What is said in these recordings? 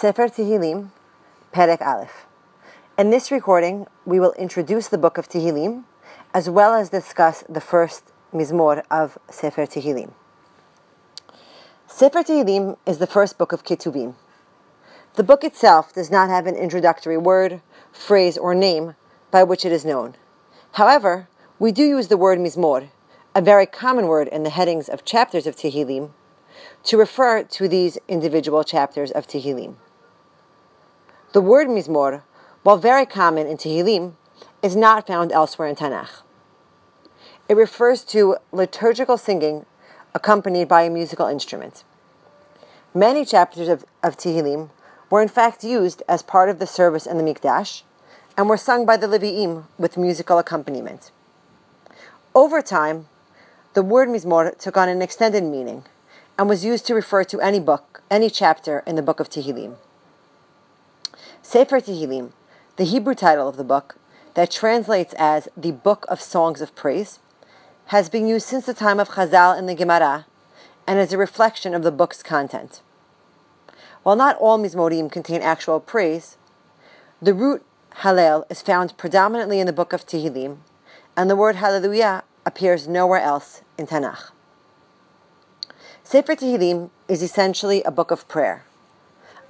Sefer Tehillim, Perek Aleph. In this recording, we will introduce the book of Tehillim, as well as discuss the first Mizmor of Sefer Tehillim. Sefer Tehillim is the first book of Ketuvim. The book itself does not have an introductory word, phrase, or name by which it is known. However, we do use the word Mizmor, a very common word in the headings of chapters of Tehillim, to refer to these individual chapters of Tehillim. The word Mizmor, while very common in Tehillim, is not found elsewhere in Tanakh. It refers to liturgical singing accompanied by a musical instrument. Many chapters of, of Tehillim were in fact used as part of the service in the Mikdash and were sung by the Levi'im with musical accompaniment. Over time, the word Mizmor took on an extended meaning and was used to refer to any book, any chapter in the book of Tehillim. Sefer Tehillim, the Hebrew title of the book, that translates as the Book of Songs of Praise, has been used since the time of Chazal in the Gemara and is a reflection of the book's content. While not all Mizmorim contain actual praise, the root Hallel is found predominantly in the book of Tehillim, and the word Hallelujah appears nowhere else in Tanakh. Sefer Tehillim is essentially a book of prayer.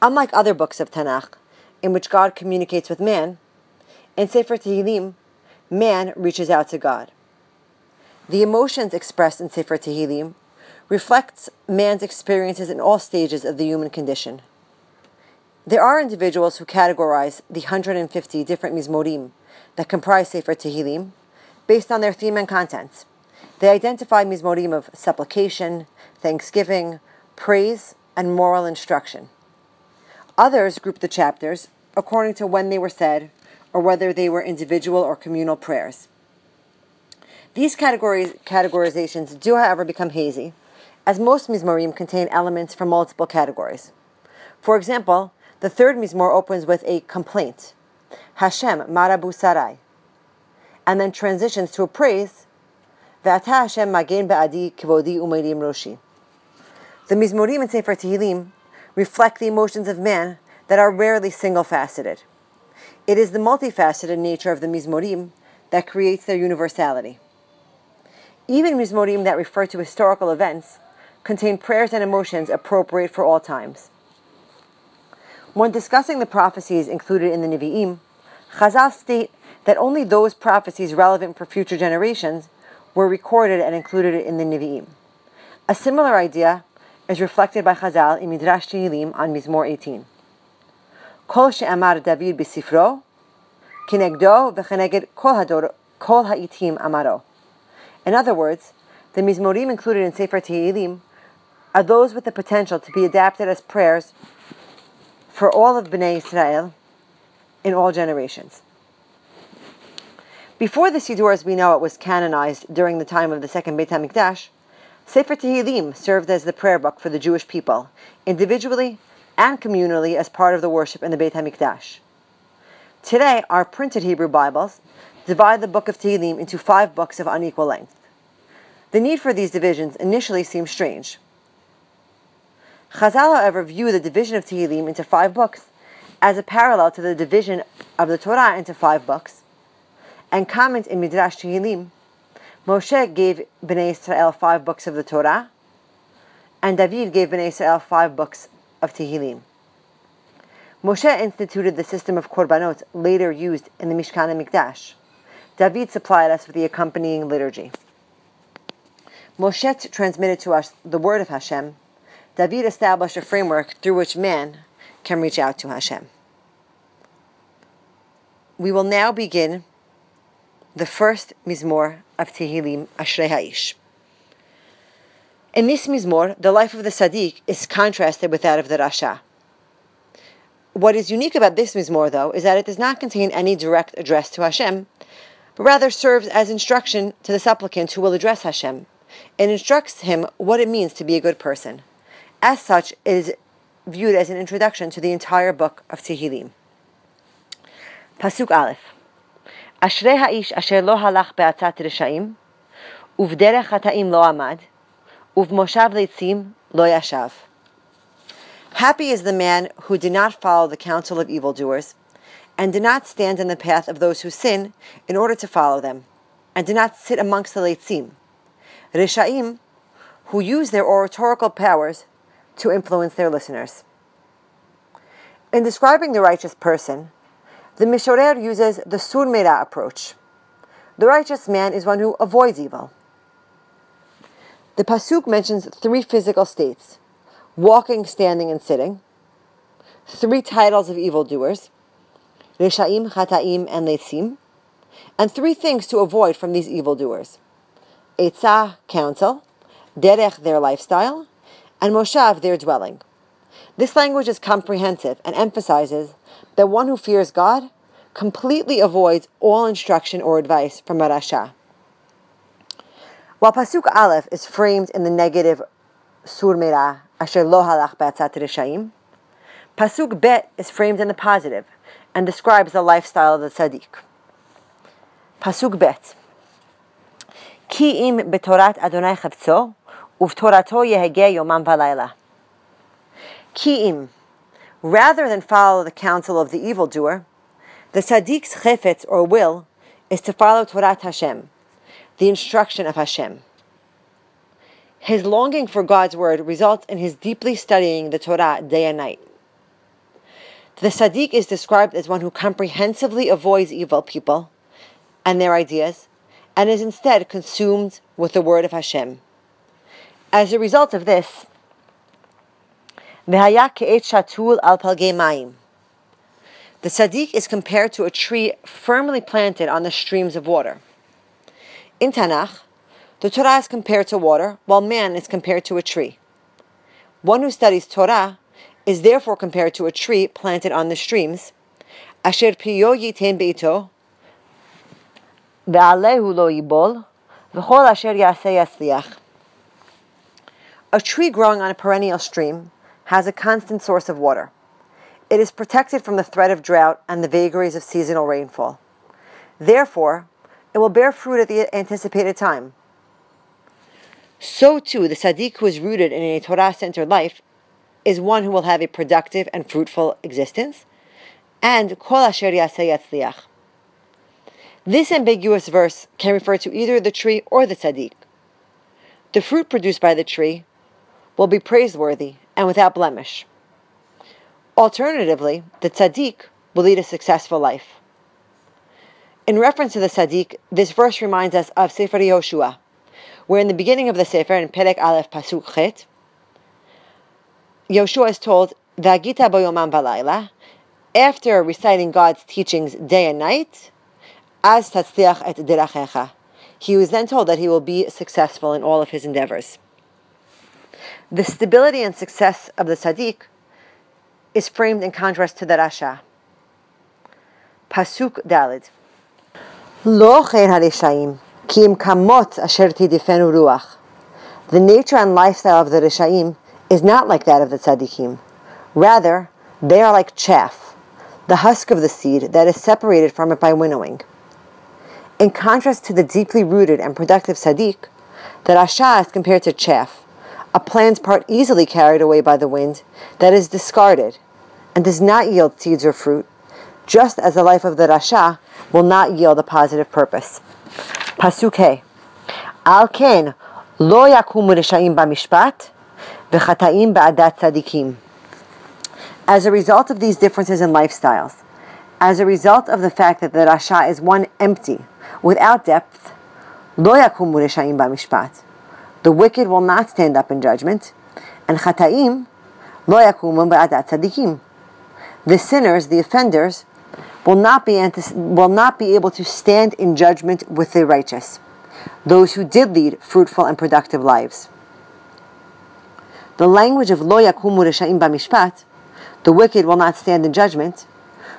Unlike other books of Tanakh, in which God communicates with man, in Sefer Tehillim, man reaches out to God. The emotions expressed in Sefer Tehillim reflects man's experiences in all stages of the human condition. There are individuals who categorize the 150 different mizmorim that comprise Sefer Tehillim based on their theme and content. They identify mizmorim of supplication, thanksgiving, praise, and moral instruction. Others group the chapters according to when they were said or whether they were individual or communal prayers. These categories, categorizations do, however, become hazy, as most mizmorim contain elements from multiple categories. For example, the third mizmor opens with a complaint, Hashem marabu sarai, and then transitions to a praise, Ve'ata Hashem magen ba'adi kivodi umaydim roshi. The Mizmorim in Sefer Tehillim reflect the emotions of man that are rarely single-faceted. It is the multifaceted nature of the Mizmorim that creates their universality. Even Mizmorim that refer to historical events contain prayers and emotions appropriate for all times. When discussing the prophecies included in the Nevi'im, Chazal state that only those prophecies relevant for future generations were recorded and included in the Nevi'im. A similar idea is reflected by Chazal in Midrash Tehillim on Mizmor 18. Kol she'amar David b'sifro, kinegdo v'cheneged kol ha'itim amaro. In other words, the Mizmorim included in Sefer Tehillim are those with the potential to be adapted as prayers for all of Bnei Israel in all generations. Before the Siddur as we know it was canonized during the time of the second Beit HaMikdash, Sefer Tehillim served as the prayer book for the Jewish people, individually and communally as part of the worship in the Beit HaMikdash. Today, our printed Hebrew Bibles divide the book of Tehillim into five books of unequal length. The need for these divisions initially seems strange. Chazal, however, view the division of Tehillim into five books as a parallel to the division of the Torah into five books, and comment in Midrash Tehillim Moshe gave Bnei Israel five books of the Torah, and David gave Bnei Israel five books of Tehillim. Moshe instituted the system of korbanot later used in the Mishkan and Mikdash. David supplied us with the accompanying liturgy. Moshe transmitted to us the word of Hashem. David established a framework through which man can reach out to Hashem. We will now begin the first Mizmor of Tehillim, Ashrei Ha'ish. In this Mizmor, the life of the Sadiq is contrasted with that of the Rasha. What is unique about this Mizmor, though, is that it does not contain any direct address to Hashem, but rather serves as instruction to the supplicant who will address Hashem. and instructs him what it means to be a good person. As such, it is viewed as an introduction to the entire book of Tehillim. Pasuk Aleph אשרי האיש אשר לא הלך בעצת רשעים, ובדרך חטאים לא עמד, ובמושב ליצים לא ישב. Happy is the man who did not follow the counsel of evildoers, and did not stand in the path of those who sin in order to follow them, and did not sit amongst the leitzim, Rishaim, who use their oratorical powers to influence their listeners. In describing the righteous person, the Mishorer uses the Sur Meira approach. The righteous man is one who avoids evil. The Pasuk mentions three physical states walking, standing, and sitting, three titles of evildoers, Reshaim, Chataim, and Leitzim, and three things to avoid from these evildoers Eitzah, counsel, Derech, their lifestyle, and Moshav, their dwelling. This language is comprehensive and emphasizes that one who fears God completely avoids all instruction or advice from a Rasha. While Pasuk Aleph is framed in the negative Sur Meira, Asher lo halach ba'atzat rishaim, Pasuk Bet is framed in the positive and describes the lifestyle of the tzaddik. Pasuk Bet. Ki im betorat Adonai chavtzo, uvtorato yehege yomam valayla. Ki im. Rather than follow the counsel of the evildoer, the tzaddik's chefetz or will is to follow Torat Hashem, the instruction of Hashem. His longing for God's word results in his deeply studying the Torah day and night. The Sadiq is described as one who comprehensively avoids evil people and their ideas and is instead consumed with the word of Hashem. As a result of this, the Sadiq is compared to a tree firmly planted on the streams of water. In Tanakh, the Torah is compared to water, while man is compared to a tree. One who studies Torah is therefore compared to a tree planted on the streams, asher piyo beito, ve'alehu lo yibol, v'chol asher yaseh yasliach. A tree growing on a perennial stream has a constant source of water. It is protected from the threat of drought and the vagaries of seasonal rainfall. Therefore, it will bear fruit at the anticipated time. So too, the tzaddik who is rooted in a Torah-centered life is one who will have a productive and fruitful existence, and kol asher yatzliach. This ambiguous verse can refer to either the tree or the tzaddik. The fruit produced by the tree will be praiseworthy and without blemish. Alternatively, the tzaddik will lead a successful life. In reference to the Sadiq, this verse reminds us of Sefer Yoshua, where in the beginning of the Sefer, in Perek Aleph Pasuk Chet, Yoshua is told, Vagita boyomam valayla, after reciting God's teachings day and night, as tatzliach et dirachecha. He was then told that he will be successful in all of his endeavors. The stability and success of the Sadiq is framed in contrast to the Rasha. Pasuk Dalid. Lo harishayim, ki im kamot asher tidifenu ruach. The nature and lifestyle of the Rishaim is not like that of the Tzaddikim. Rather, they are like chaff, the husk of the seed that is separated from it by winnowing. In contrast to the deeply rooted and productive Tzaddik, the Rasha is compared to chaff, a plant's part easily carried away by the wind that is discarded and does not yield seeds or fruit, just as the life of the Rasha will not yield a positive purpose. Pasuk Al ken lo yakumu reshaim b'mishpat v'chataim ba'adat tzadikim. As a result of these differences in lifestyles, as a result of the fact that the Rasha is one empty, without depth, lo yakumu reshaim b'mishpat. The wicked will not stand up in judgment, and chataim lo yakumu ba'adat tzadikim. The sinners, the offenders, will not be will not be able to stand in judgment with the righteous, those who did lead fruitful and productive lives. The language of lo yakumu reshaim b'mishpat, the wicked will not stand in judgment,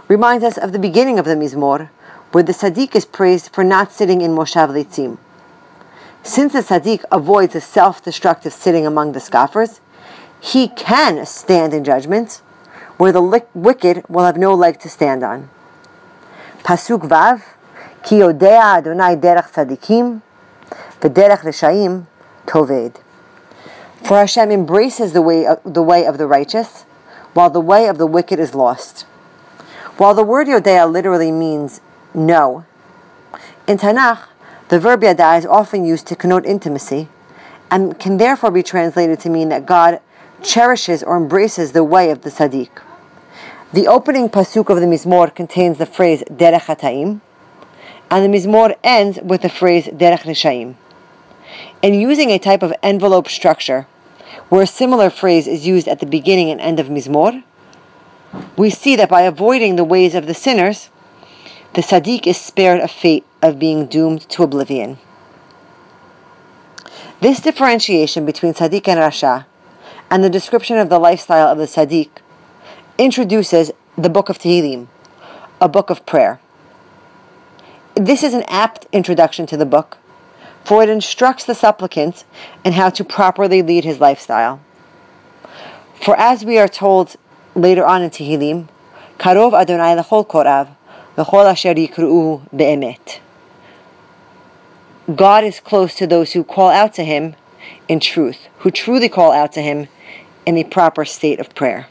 reminds us of the beginning of the Mizmor, where the Sadiq is praised for not sitting in Moshav Litzim. Since the Sadiq avoids a self-destructive sitting among the scoffers, he can stand in judgment, where the wicked will have no leg to stand on. Pasuk Vav, Ki yodea Adonai derech tzadikim, v'derech reshaim toved. For Hashem embraces the way, of, the way of the righteous, while the way of the wicked is lost. While the word Yodea literally means know, in Tanakh, the verb yada is often used to connote intimacy and can therefore be translated to mean that God cherishes or embraces the way of the Sadiq. The opening pasuk of the Mizmor contains the phrase Derech Chataim, and the Mizmor ends with the phrase Derech Rishaim. In using a type of envelope structure, where a similar phrase is used at the beginning and end of Mizmor, we see that by avoiding the ways of the sinners, the Sadiq is spared a fate of being doomed to oblivion. This differentiation between Sadiq and Rasha, and the description of the lifestyle of the Sadiq, introduces the book of Tehillim, a book of prayer. This is an apt introduction to the book, for it instructs the supplicant in how to properly lead his lifestyle. For as we are told later on in Tehillim, Karov Adonai lechol korav, v'chol asher yikru'u be'emet. God is close to those who call out to Him in truth, who truly call out to Him in a proper state of prayer.